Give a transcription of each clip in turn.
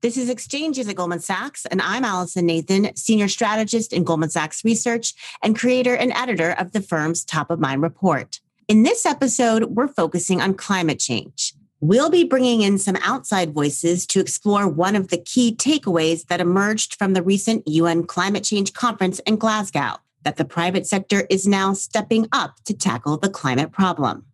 This is Exchanges at Goldman Sachs, and I'm Allison Nathan, Senior Strategist in Goldman Sachs Research and creator and editor of the firm's Top of Mind report. In this episode, we're focusing on climate change. We'll be bringing in some outside voices to explore one of the key takeaways that emerged from the recent UN Climate Change Conference in Glasgow that the private sector is now stepping up to tackle the climate problem.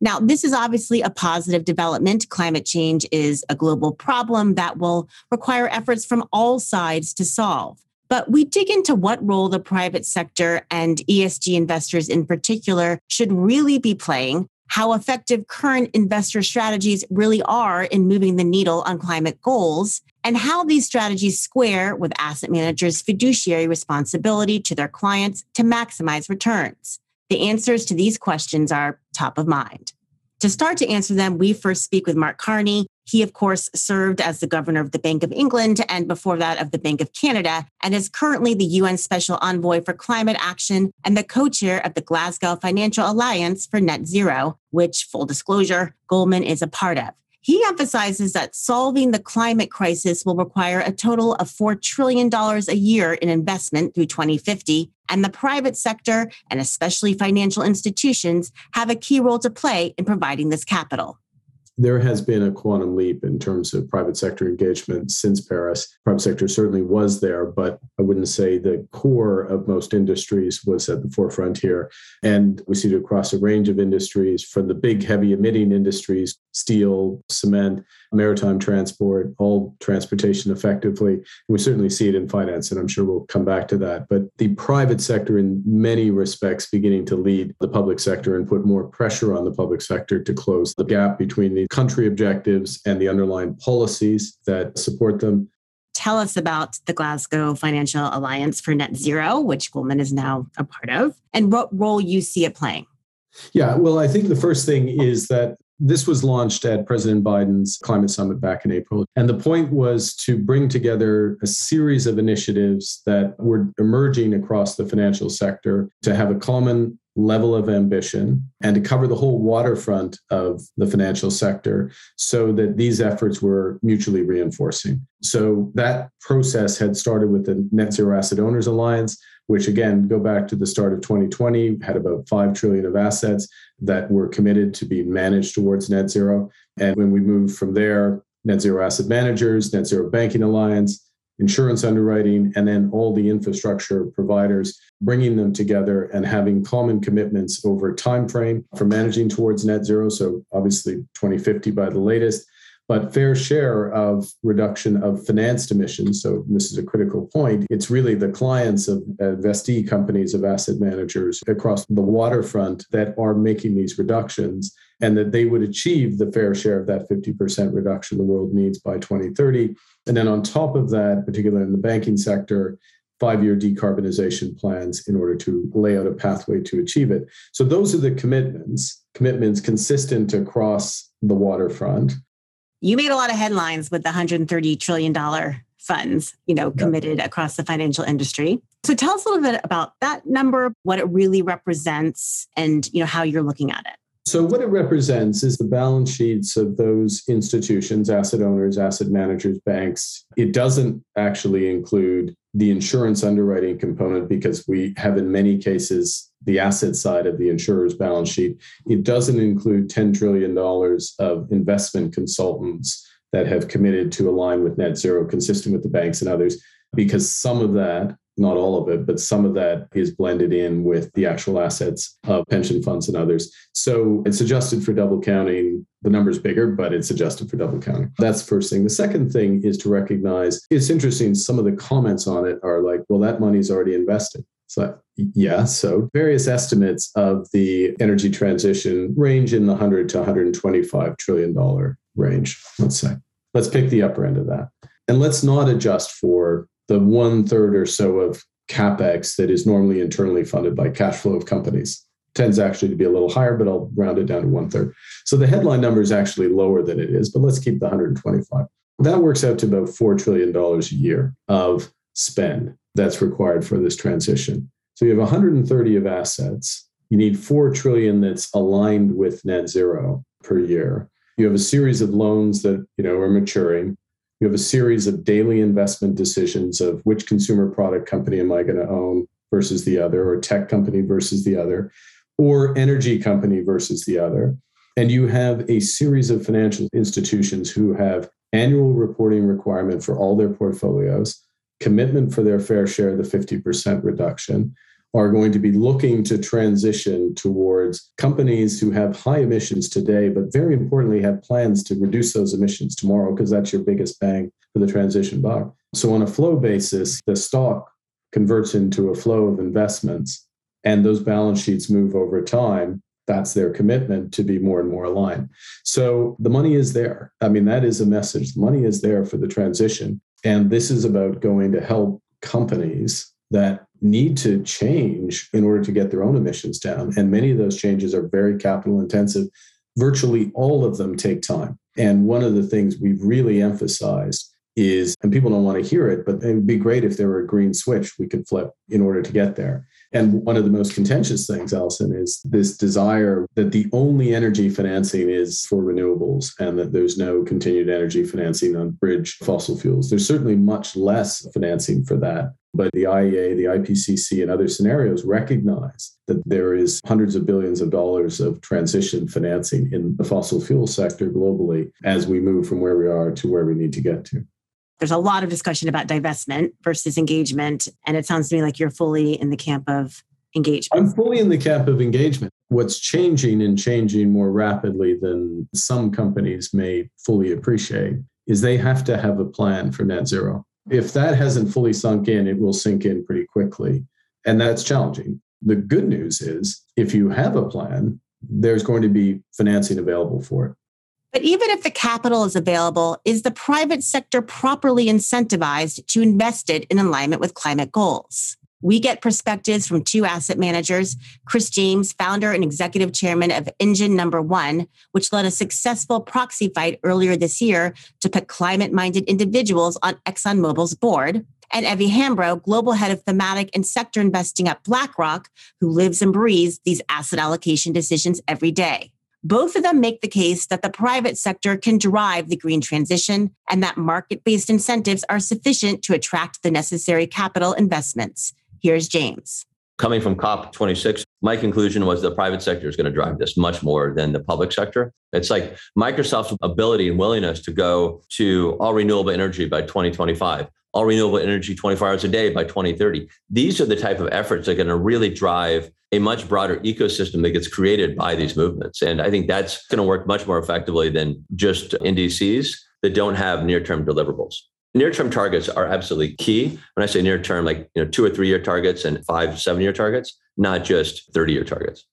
Now, this is obviously a positive development. Climate change is a global problem that will require efforts from all sides to solve. But we dig into what role the private sector and ESG investors in particular should really be playing, how effective current investor strategies really are in moving the needle on climate goals, and how these strategies square with asset managers' fiduciary responsibility to their clients to maximize returns. The answers to these questions are top of mind. To start to answer them, we first speak with Mark Carney. He, of course, served as the governor of the Bank of England and before that of the Bank of Canada, and is currently the UN Special Envoy for Climate Action and the co chair of the Glasgow Financial Alliance for Net Zero, which, full disclosure, Goldman is a part of. He emphasizes that solving the climate crisis will require a total of $4 trillion a year in investment through 2050. And the private sector, and especially financial institutions, have a key role to play in providing this capital there has been a quantum leap in terms of private sector engagement since Paris. Private sector certainly was there, but I wouldn't say the core of most industries was at the forefront here. And we see it across a range of industries from the big heavy emitting industries, steel, cement, maritime transport, all transportation effectively. And we certainly see it in finance, and I'm sure we'll come back to that. But the private sector, in many respects, beginning to lead the public sector and put more pressure on the public sector to close the gap between the country objectives and the underlying policies that support them. Tell us about the Glasgow Financial Alliance for Net Zero, which Goldman is now a part of, and what role you see it playing. Yeah, well, I think the first thing is that this was launched at President Biden's climate summit back in April. And the point was to bring together a series of initiatives that were emerging across the financial sector to have a common level of ambition and to cover the whole waterfront of the financial sector so that these efforts were mutually reinforcing. So that process had started with the Net Zero Asset Owners Alliance, which again go back to the start of 2020 had about 5 trillion of assets that were committed to be managed towards net zero. And when we moved from there net zero asset managers net zero banking alliance insurance underwriting and then all the infrastructure providers bringing them together and having common commitments over a time frame for managing towards net zero. So obviously 2050 by the latest but fair share of reduction of financed emissions. So this is a critical point. It's really the clients of uh, investee companies of asset managers across the waterfront that are making these reductions and that they would achieve the fair share of that 50% reduction the world needs by 2030. And then on top of that, particularly in the banking sector, five year decarbonization plans in order to lay out a pathway to achieve it. So those are the commitments, commitments consistent across the waterfront you made a lot of headlines with the 130 trillion dollar funds, you know, committed across the financial industry. So tell us a little bit about that number, what it really represents and, you know, how you're looking at it. So, what it represents is the balance sheets of those institutions, asset owners, asset managers, banks. It doesn't actually include the insurance underwriting component because we have, in many cases, the asset side of the insurer's balance sheet. It doesn't include $10 trillion of investment consultants that have committed to align with net zero, consistent with the banks and others, because some of that not all of it, but some of that is blended in with the actual assets of pension funds and others. So it's adjusted for double counting. The number's bigger, but it's adjusted for double counting. That's the first thing. The second thing is to recognize it's interesting. Some of the comments on it are like, well, that money's already invested. So, yeah, so various estimates of the energy transition range in the 100 to 125 trillion dollar range, let's say. Let's pick the upper end of that. And let's not adjust for the one third or so of capex that is normally internally funded by cash flow of companies tends actually to be a little higher, but I'll round it down to one third. So the headline number is actually lower than it is, but let's keep the 125. That works out to about $4 trillion a year of spend that's required for this transition. So you have 130 of assets. You need 4 trillion that's aligned with net zero per year. You have a series of loans that, you know, are maturing You have a series of daily investment decisions of which consumer product company am I going to own versus the other, or tech company versus the other, or energy company versus the other. And you have a series of financial institutions who have annual reporting requirement for all their portfolios, commitment for their fair share of the 50% reduction, are going to be looking to transition towards companies who have high emissions today, but very importantly, have plans to reduce those emissions tomorrow, because that's your biggest bang for the transition buck. So, on a flow basis, the stock converts into a flow of investments, and those balance sheets move over time. That's their commitment to be more and more aligned. So, the money is there. I mean, that is a message. The money is there for the transition. And this is about going to help companies that need to change in order to get their own emissions down. And many of those changes are very capital intensive. Virtually all of them take time. And one of the things we've really emphasized is, and people don't want to hear it, but it would be great if there were a green switch we could flip in order to get there. And one of the most contentious things, Allison, is this desire that the only energy financing is for renewables and that there's no continued energy financing on bridge fossil fuels. There's certainly much less financing for that. But the IEA, the IPCC, and other scenarios recognize that there is hundreds of billions of dollars of transition financing in the fossil fuel sector globally as we move from where we are to where we need to get to. There's a lot of discussion about divestment versus engagement. And it sounds to me like you're fully in the camp of engagement. I'm fully in the camp of engagement. What's changing and changing more rapidly than some companies may fully appreciate is they have to have a plan for net zero. If that hasn't fully sunk in, it will sink in pretty quickly. And that's challenging. The good news is if you have a plan, there's going to be financing available for it. But even if the capital is available, is the private sector properly incentivized to invest it in alignment with climate goals? We get perspectives from two asset managers, Chris James, founder and executive chairman of Engine Number One, which led a successful proxy fight earlier this year to put climate minded individuals on ExxonMobil's board, and Evy Hambro, global head of thematic and sector investing at BlackRock, who lives and breathes these asset allocation decisions every day. Both of them make the case that the private sector can drive the green transition and that market based incentives are sufficient to attract the necessary capital investments. Here's James. Coming from COP26, my conclusion was the private sector is going to drive this much more than the public sector. It's like Microsoft's ability and willingness to go to all renewable energy by 2025, all renewable energy 24 hours a day by 2030. These are the type of efforts that are going to really drive a much broader ecosystem that gets created by these movements. And I think that's going to work much more effectively than just NDCs that don't have near term deliverables near term targets are absolutely key. When I say near term, like you know, two or three year targets and five, seven year targets, not just 30 year targets.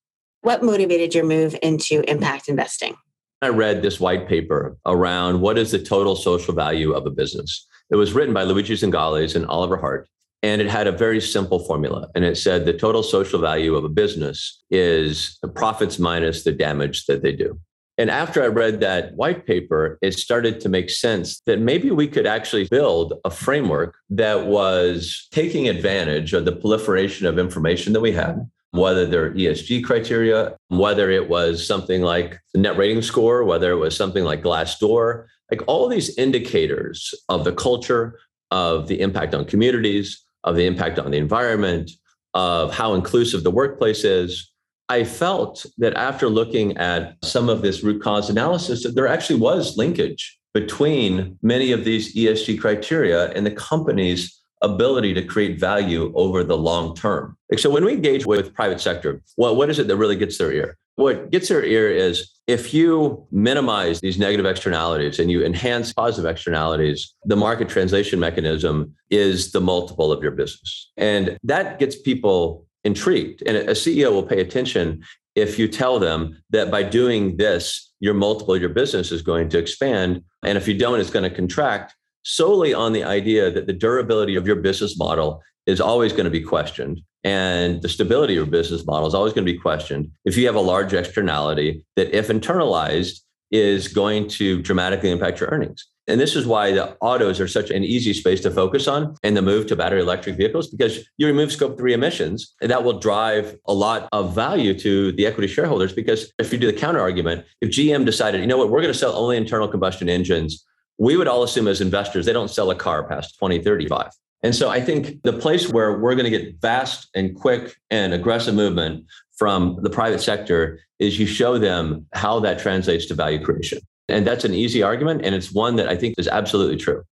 What motivated your move into impact investing? I read this white paper around what is the total social value of a business. It was written by Luigi Zingales and Oliver Hart. And it had a very simple formula. And it said the total social value of a business is the profits minus the damage that they do. And after I read that white paper, it started to make sense that maybe we could actually build a framework that was taking advantage of the proliferation of information that we had, whether they're ESG criteria, whether it was something like the net rating score, whether it was something like Glassdoor, like all these indicators of the culture, of the impact on communities, of the impact on the environment, of how inclusive the workplace is, I felt that after looking at some of this root cause analysis, that there actually was linkage between many of these ESG criteria and the company's ability to create value over the long term. So when we engage with private sector, well, what is it that really gets their ear? What gets their ear is if you minimize these negative externalities and you enhance positive externalities, the market translation mechanism is the multiple of your business. And that gets people intrigued. And a CEO will pay attention if you tell them that by doing this, your multiple your business is going to expand. And if you don't, it's going to contract solely on the idea that the durability of your business model is always going to be questioned. And the stability of your business model is always going to be questioned. If you have a large externality that, if internalized, is going to dramatically impact your earnings. And this is why the autos are such an easy space to focus on and the move to battery electric vehicles, because you remove scope three emissions, and that will drive a lot of value to the equity shareholders. Because if you do the counter argument, if GM decided, you know what, we're going to sell only internal combustion engines we would all assume as investors, they don't sell a car past 2035. And so I think the place where we're going to get fast and quick and aggressive movement from the private sector is you show them how that translates to value creation. And that's an easy argument. And it's one that I think is absolutely true.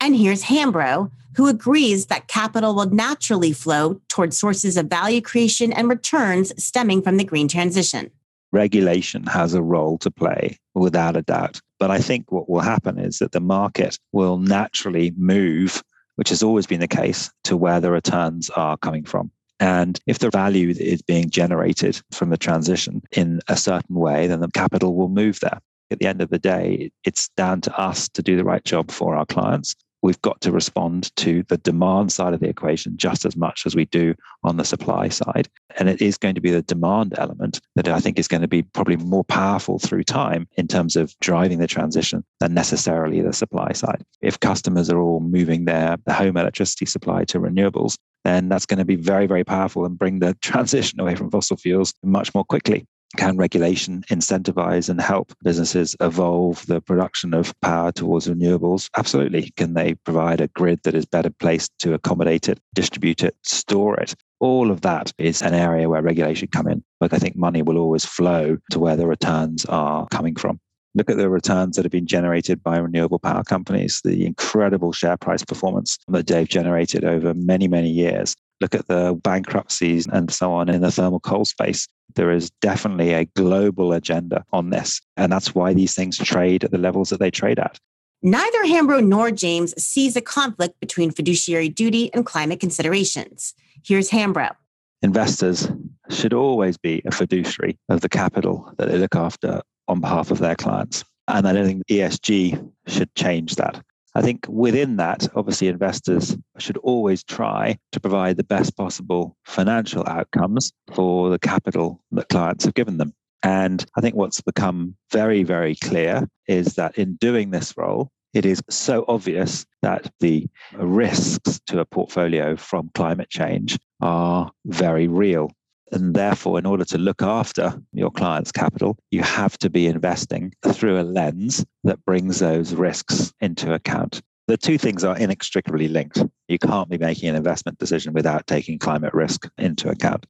And here's Hambro, who agrees that capital will naturally flow towards sources of value creation and returns stemming from the green transition. Regulation has a role to play, without a doubt. But I think what will happen is that the market will naturally move, which has always been the case, to where the returns are coming from. And if the value is being generated from the transition in a certain way, then the capital will move there. At the end of the day, it's down to us to do the right job for our clients. We've got to respond to the demand side of the equation just as much as we do on the supply side. And it is going to be the demand element that I think is going to be probably more powerful through time in terms of driving the transition than necessarily the supply side. If customers are all moving their home electricity supply to renewables, then that's going to be very, very powerful and bring the transition away from fossil fuels much more quickly. Can regulation incentivize and help businesses evolve the production of power towards renewables? Absolutely. Can they provide a grid that is better placed to accommodate it, distribute it, store it? All of that is an area where regulation come in. But I think money will always flow to where the returns are coming from. Look at the returns that have been generated by renewable power companies, the incredible share price performance that they've generated over many, many years. Look at the bankruptcies and so on in the thermal coal space. There is definitely a global agenda on this. And that's why these things trade at the levels that they trade at. Neither Hambro nor James sees a conflict between fiduciary duty and climate considerations. Here's Hambro. Investors should always be a fiduciary of the capital that they look after on behalf of their clients. And I don't think ESG should change that. I think within that, obviously, investors should always try to provide the best possible financial outcomes for the capital that clients have given them. And I think what's become very, very clear is that in doing this role, it is so obvious that the risks to a portfolio from climate change are very real. And therefore, in order to look after your client's capital, you have to be investing through a lens that brings those risks into account. The two things are inextricably linked. You can't be making an investment decision without taking climate risk into account.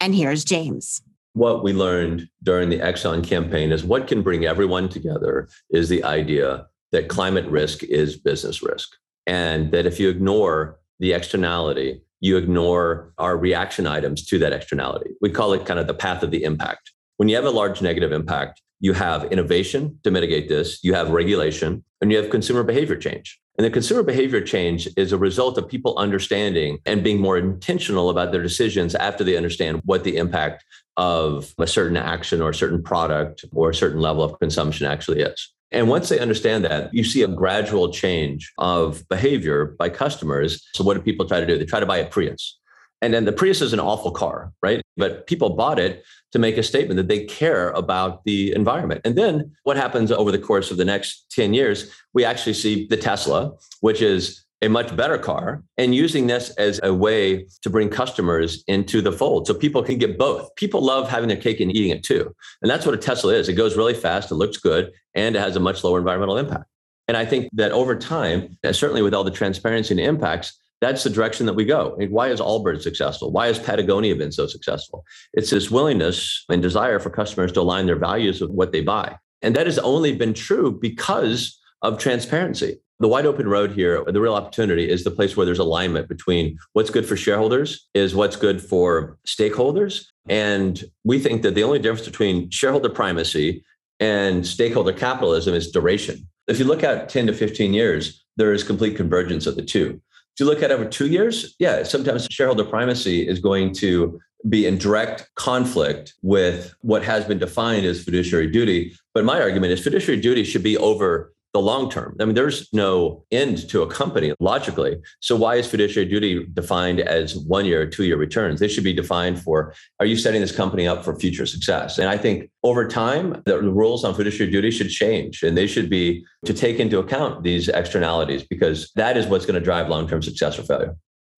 And here's James. What we learned during the Exxon campaign is what can bring everyone together is the idea that climate risk is business risk. And that if you ignore the externality, you ignore our reaction items to that externality. We call it kind of the path of the impact. When you have a large negative impact, you have innovation to mitigate this, you have regulation, and you have consumer behavior change. And the consumer behavior change is a result of people understanding and being more intentional about their decisions after they understand what the impact of a certain action or a certain product or a certain level of consumption actually is. And once they understand that, you see a gradual change of behavior by customers. So, what do people try to do? They try to buy a Prius. And then the Prius is an awful car, right? But people bought it to make a statement that they care about the environment. And then what happens over the course of the next 10 years? We actually see the Tesla, which is a much better car and using this as a way to bring customers into the fold so people can get both. People love having their cake and eating it too. And that's what a Tesla is. It goes really fast, it looks good, and it has a much lower environmental impact. And I think that over time, uh, certainly with all the transparency and impacts, that's the direction that we go. why is Allbirds successful? Why has Patagonia been so successful? It's this willingness and desire for customers to align their values with what they buy. And that has only been true because of transparency. The wide open road here, the real opportunity is the place where there's alignment between what's good for shareholders is what's good for stakeholders. And we think that the only difference between shareholder primacy and stakeholder capitalism is duration. If you look at 10 to 15 years, there is complete convergence of the two. If you look at over two years, yeah, sometimes shareholder primacy is going to be in direct conflict with what has been defined as fiduciary duty. But my argument is fiduciary duty should be over the long term. I mean, there's no end to a company logically. So why is fiduciary duty defined as one year, two year returns? They should be defined for are you setting this company up for future success? And I think over time, the rules on fiduciary duty should change and they should be to take into account these externalities because that is what's going to drive long term success or failure.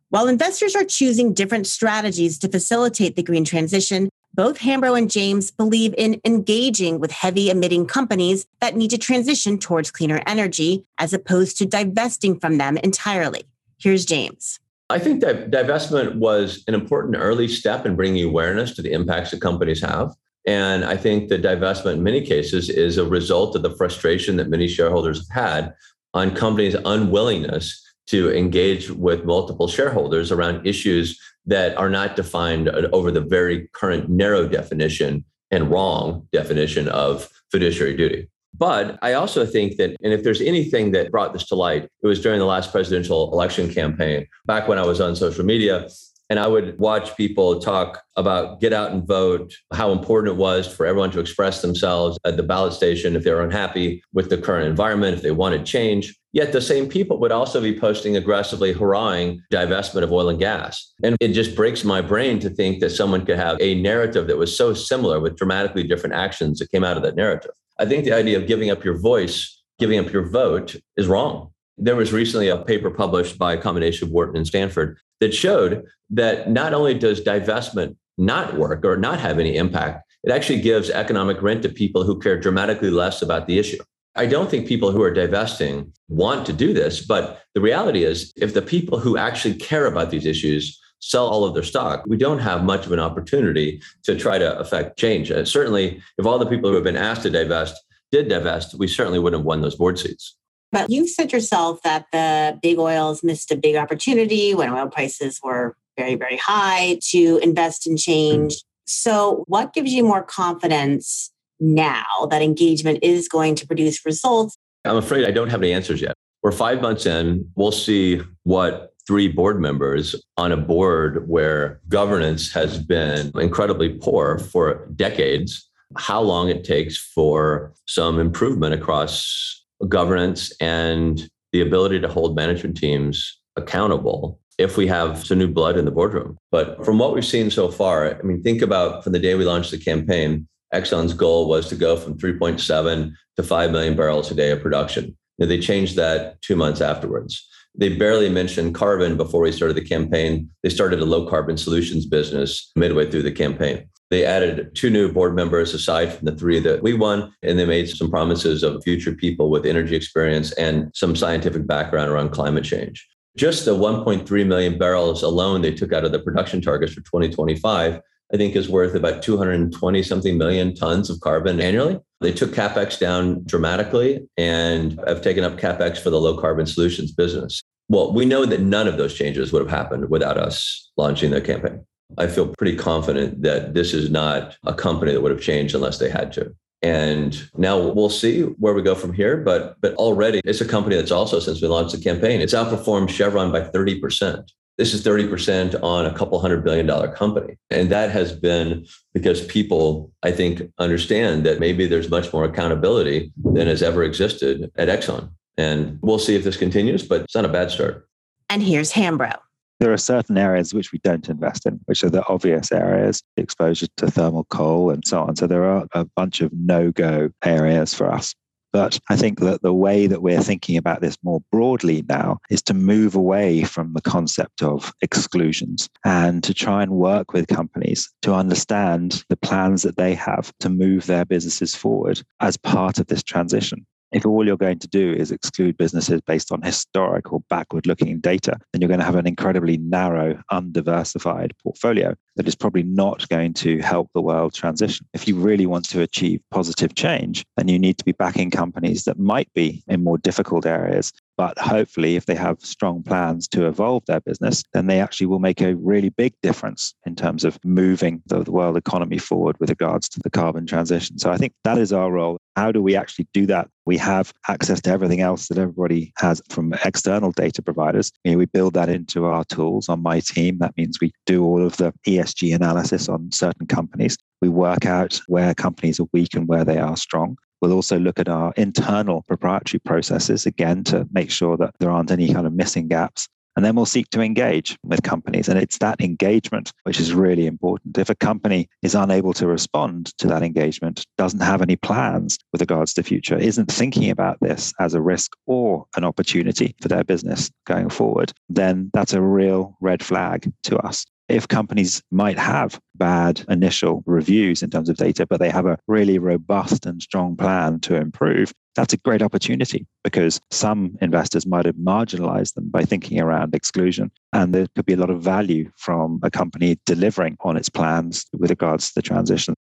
While investors are choosing different strategies to facilitate the green transition, Both Hambro and James believe in engaging with heavy emitting companies that need to transition towards cleaner energy as opposed to divesting from them entirely. Here's James. I think that divestment was an important early step in bringing awareness to the impacts that companies have. And I think the divestment in many cases is a result of the frustration that many shareholders have had on companies' unwillingness to engage with multiple shareholders around issues that are not defined uh, over the very current narrow definition and wrong definition of fiduciary duty. But I also think that, and if there's anything that brought this to light, it was during the last presidential election campaign, back when I was on social media. And I would watch people talk about get out and vote, how important it was for everyone to express themselves at the ballot station if they're unhappy with the current environment, if they wanted change. Yet the same people would also be posting aggressively hurrahing divestment of oil and gas. And it just breaks my brain to think that someone could have a narrative that was so similar with dramatically different actions that came out of that narrative. I think the idea of giving up your voice, giving up your vote is wrong. There was recently a paper published by a combination of Wharton and Stanford that showed that not only does divestment not work or not have any impact, it actually gives economic rent to people who care dramatically less about the issue. I don't think people who are divesting want to do this, but the reality is if the people who actually care about these issues sell all of their stock, we don't have much of an opportunity to try to affect change. Uh, certainly, if all the people who have been asked to divest did divest, we certainly wouldn't have won those board seats. But you said yourself that the big oils missed a big opportunity when oil prices were very, very high to invest in change. Mm-hmm. So, what gives you more confidence now that engagement is going to produce results? I'm afraid I don't have any answers yet. We're five months in. We'll see what three board members on a board where governance has been incredibly poor for decades, how long it takes for some improvement across governance and the ability to hold management teams accountable if we have some new blood in the boardroom. But from what we've seen so far, I mean, think about from the day we launched the campaign, Exxon's goal was to go from 3.7 to 5 million barrels a day of production. Now, they changed that two months afterwards. They barely mentioned carbon before we started the campaign. They started a low carbon solutions business midway through the campaign. They added two new board members aside from the three that we won, and they made some promises of future people with energy experience and some scientific background around climate change. Just the 1.3 million barrels alone they took out of the production targets for 2025 I think is worth about 220 something million tons of carbon annually. They took capex down dramatically and have taken up capex for the low carbon solutions business. Well, we know that none of those changes would have happened without us launching the campaign. I feel pretty confident that this is not a company that would have changed unless they had to. And now we'll see where we go from here. But but already it's a company that's also since we launched the campaign, it's outperformed Chevron by 30%. This is 30% on a couple hundred billion dollar company. And that has been because people, I think, understand that maybe there's much more accountability than has ever existed at Exxon. And we'll see if this continues, but it's not a bad start. And here's Hambro. There are certain areas which we don't invest in, which are the obvious areas, exposure to thermal coal and so on. So there are a bunch of no go areas for us. But I think that the way that we're thinking about this more broadly now is to move away from the concept of exclusions and to try and work with companies to understand the plans that they have to move their businesses forward as part of this transition. If all you're going to do is exclude businesses based on historic or backward looking data, then you're going to have an incredibly narrow, undiversified portfolio that is probably not going to help the world transition. If you really want to achieve positive change, then you need to be backing companies that might be in more difficult areas but hopefully, if they have strong plans to evolve their business, then they actually will make a really big difference in terms of moving the, world economy forward with regards to the carbon transition. So I think that is our role. How do we actually do that? We have access to everything else that everybody has from external data providers. You know, we build that into our tools on my team. That means we do all of the ESG analysis on certain companies. We work out where companies are weak and where they are strong. We'll also look at our internal proprietary processes again to make sure that there aren't any kind of missing gaps. And then we'll seek to engage with companies. And it's that engagement which is really important. If a company is unable to respond to that engagement, doesn't have any plans with regards to the future, isn't thinking about this as a risk or an opportunity for their business going forward, then that's a real red flag to us. If companies might have bad initial reviews in terms of data, but they have a really robust and strong plan to improve, that's a great opportunity because some investors might have marginalized them by thinking around exclusion. And there could be a lot of value from a company delivering on its plans with regards to the transition.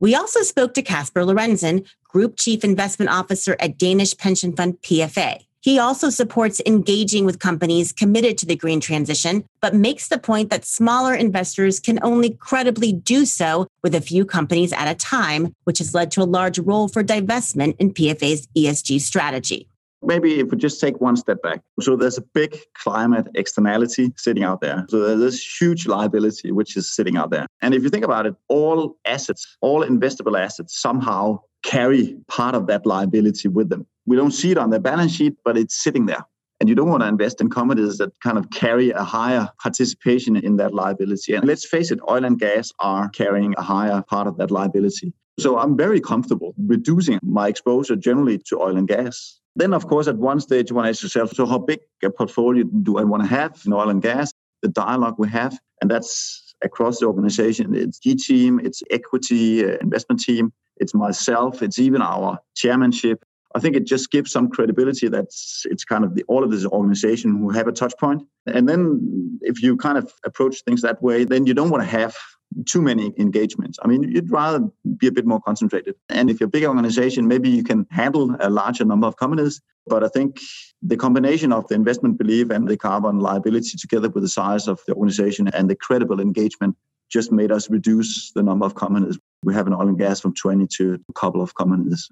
We also spoke to Kasper Lorentzen, Group Chief Investment Officer at Danish pension fund PFA. He also supports engaging with companies committed to the green transition, but makes the point that smaller investors can only credibly do so with a few companies at a time, which has led to a large role for divestment in PFA's ESG strategy. Maybe if we just take one step back. So there's a big climate externality sitting out there. So there's this huge liability which is sitting out there. And if you think about it, all assets, all investable assets somehow carry part of that liability with them. We don't see it on the balance sheet, but it's sitting there. And you don't want to invest in companies that kind of carry a higher participation in that liability. And let's face it, oil and gas are carrying a higher part of that liability. So I'm very comfortable reducing my exposure generally to oil and gas. Then, of course, at one stage, want to ask yourself, so how big a portfolio do I want to have in oil and gas? The dialogue we have, and that's across the organization. It's G team, it's equity uh, investment team, it's myself, it's even our chairmanship. I think it just gives some credibility that it's kind of the, all of this organization who have a touch point. And then if you kind of approach things that way, then you don't want to have too many engagements. I mean, you'd rather be a bit more concentrated. And if you're a big organization, maybe you can handle a larger number of companies. But I think the combination of the investment belief and the carbon liability together with the size of the organization and the credible engagement just made us reduce the number of companies. We have an oil and gas from 20 to a couple of companies.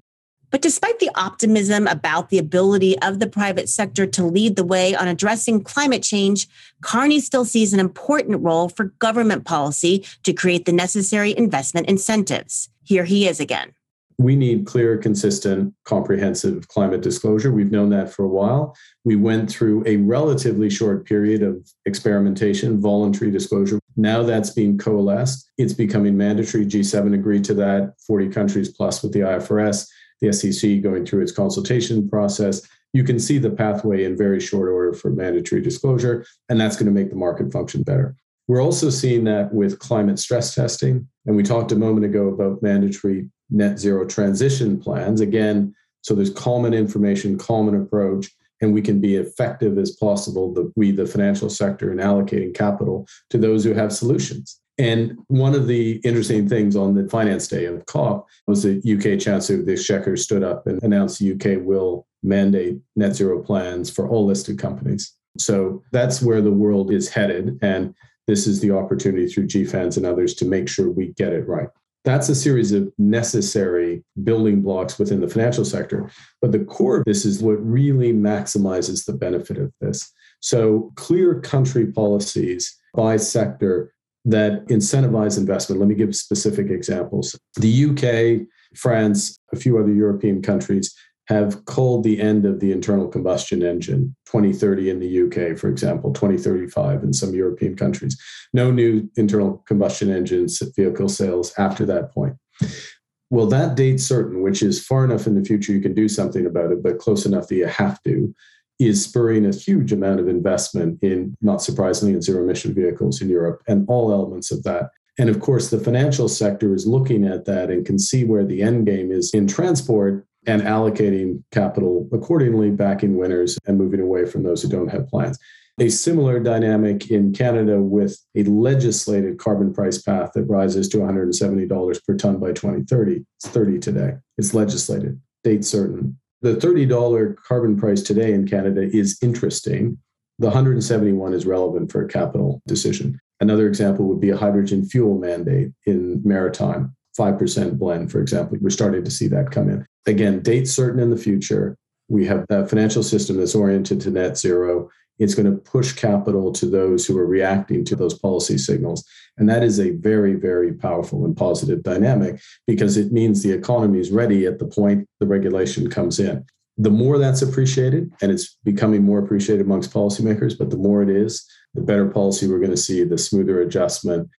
But despite the optimism about the ability of the private sector to lead the way on addressing climate change, Carney still sees an important role for government policy to create the necessary investment incentives. Here he is again. We need clear, consistent, comprehensive climate disclosure. We've known that for a while. We went through a relatively short period of experimentation, voluntary disclosure. Now that's being coalesced. It's becoming mandatory. G7 agreed to that, 40 countries plus with the IFRS the SEC going through its consultation process. You can see the pathway in very short order for mandatory disclosure, and that's going to make the market function better. We're also seeing that with climate stress testing. And we talked a moment ago about mandatory net zero transition plans. Again, so there's common information, common approach, and we can be effective as possible, the, we, the financial sector, in allocating capital to those who have solutions. And one of the interesting things on the finance day of COP was the UK Chancellor of the Exchequer stood up and announced the UK will mandate net zero plans for all listed companies. So that's where the world is headed. And this is the opportunity through GFANZ and others to make sure we get it right. That's a series of necessary building blocks within the financial sector. But the core of this is what really maximizes the benefit of this. So, clear country policies by sector that incentivize investment. Let me give specific examples. The UK, France, a few other European countries have called the end of the internal combustion engine 2030 in the UK, for example, 2035 in some European countries. No new internal combustion engines vehicle sales after that point. Well, that date certain, which is far enough in the future you can do something about it, but close enough that you have to, is spurring a huge amount of investment in, not surprisingly, in zero emission vehicles in Europe and all elements of that. And of course, the financial sector is looking at that and can see where the end game is in transport and allocating capital accordingly, backing winners and moving away from those who don't have plans. A similar dynamic in Canada with a legislated carbon price path that rises to $170 per ton by 2030. It's 30 today. It's legislated, date certain. The $30 carbon price today in Canada is interesting. The 171 is relevant for a capital decision. Another example would be a hydrogen fuel mandate in maritime, 5% blend, for example. We're starting to see that come in. Again, date certain in the future. We have a financial system that's oriented to net zero. It's going to push capital to those who are reacting to those policy signals. And that is a very, very powerful and positive dynamic because it means the economy is ready at the point the regulation comes in. The more that's appreciated, and it's becoming more appreciated amongst policymakers, but the more it is, the better policy we're going to see, the smoother adjustment,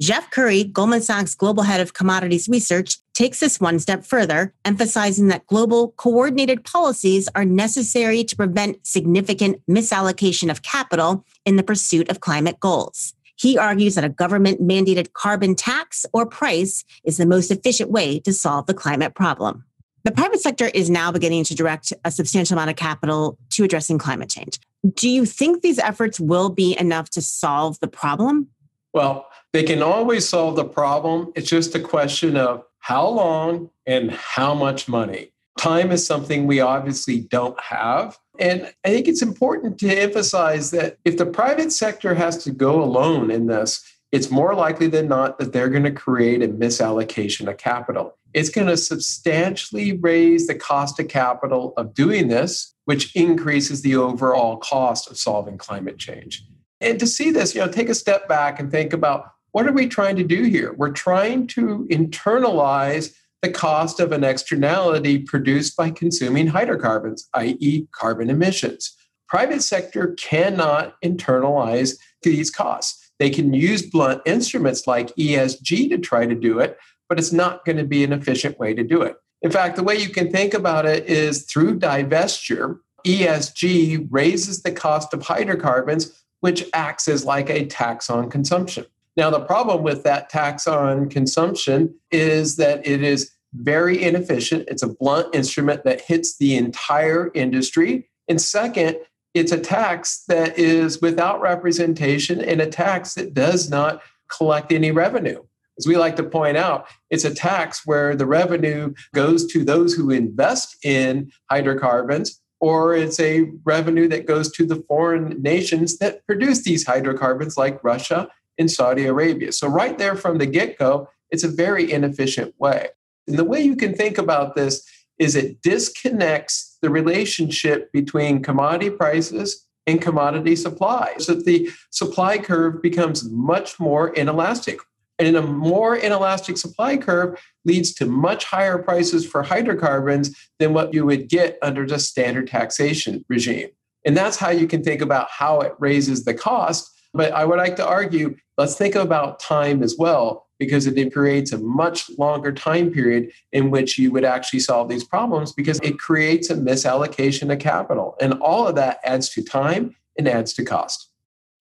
Jeff Currie, Goldman Sachs Global Head of Commodities Research, takes this one step further, emphasizing that global coordinated policies are necessary to prevent significant misallocation of capital in the pursuit of climate goals. He argues that a government mandated carbon tax or price is the most efficient way to solve the climate problem. The private sector is now beginning to direct a substantial amount of capital to addressing climate change. Do you think these efforts will be enough to solve the problem? Well, they can always solve the problem. It's just a question of how long and how much money. Time is something we obviously don't have. And I think it's important to emphasize that if the private sector has to go alone in this, it's more likely than not that they're going to create a misallocation of capital. It's going to substantially raise the cost of capital of doing this, which increases the overall cost of solving climate change. And to see this, you know, take a step back and think about what are we trying to do here? We're trying to internalize the cost of an externality produced by consuming hydrocarbons, i.e., carbon emissions. Private sector cannot internalize these costs. They can use blunt instruments like ESG to try to do it, but it's not going to be an efficient way to do it. In fact, the way you can think about it is through divestiture, ESG raises the cost of hydrocarbons, which acts as like a tax on consumption. Now, the problem with that tax on consumption is that it is very inefficient. It's a blunt instrument that hits the entire industry. And second, it's a tax that is without representation and a tax that does not collect any revenue. As we like to point out, it's a tax where the revenue goes to those who invest in hydrocarbons, or it's a revenue that goes to the foreign nations that produce these hydrocarbons, like Russia in Saudi Arabia. So, right there from the get go, it's a very inefficient way. And the way you can think about this is it disconnects the relationship between commodity prices and commodity supply so the supply curve becomes much more inelastic. And in a more inelastic supply curve leads to much higher prices for hydrocarbons than what you would get under just standard taxation regime. And that's how you can think about how it raises the cost but I would like to argue let's think about time as well, because it creates a much longer time period in which you would actually solve these problems because it creates a misallocation of capital. And all of that adds to time and adds to cost.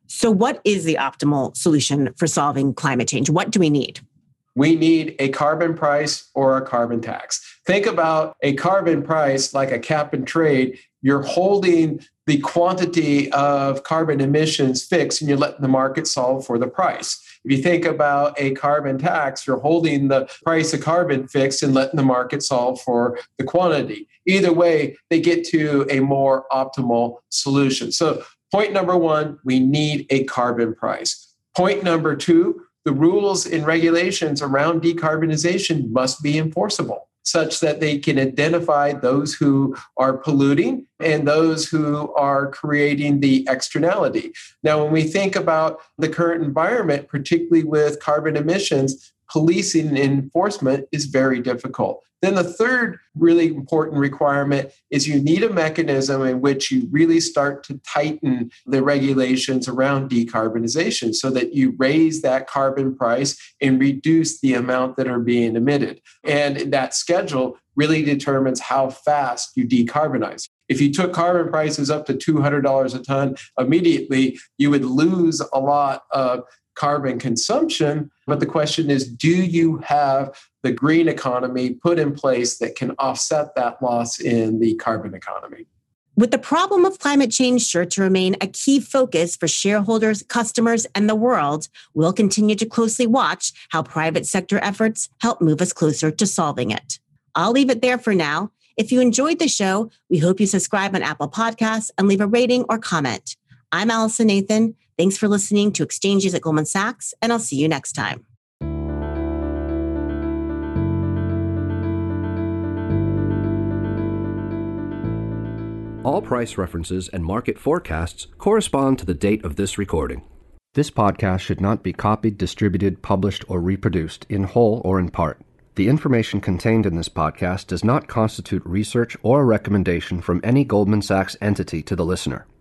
So, what is the optimal solution for solving climate change? What do we need? We need a carbon price or a carbon tax. Think about a carbon price like a cap and trade. You're holding the quantity of carbon emissions fixed and you're letting the market solve for the price. If you think about a carbon tax, you're holding the price of carbon fixed and letting the market solve for the quantity. Either way, they get to a more optimal solution. So, point number one, we need a carbon price. Point number two, the rules and regulations around decarbonization must be enforceable such that they can identify those who are polluting and those who are creating the externality. Now, when we think about the current environment, particularly with carbon emissions, policing and enforcement is very difficult. Then the third really important requirement is you need a mechanism in which you really start to tighten the regulations around decarbonization so that you raise that carbon price and reduce the amount that are being emitted. And that schedule really determines how fast you decarbonize. If you took carbon prices up to $200 a ton immediately, you would lose a lot of carbon consumption. But the question is do you have the green economy put in place that can offset that loss in the carbon economy? With the problem of climate change sure to remain a key focus for shareholders, customers, and the world, we'll continue to closely watch how private sector efforts help move us closer to solving it. I'll leave it there for now. If you enjoyed the show, we hope you subscribe on Apple Podcasts and leave a rating or comment. I'm Allison Nathan. Thanks for listening to Exchanges at Goldman Sachs, and I'll see you next time. All price references and market forecasts correspond to the date of this recording. This podcast should not be copied, distributed, published, or reproduced in whole or in part. The information contained in this podcast does not constitute research or a recommendation from any Goldman Sachs entity to the listener.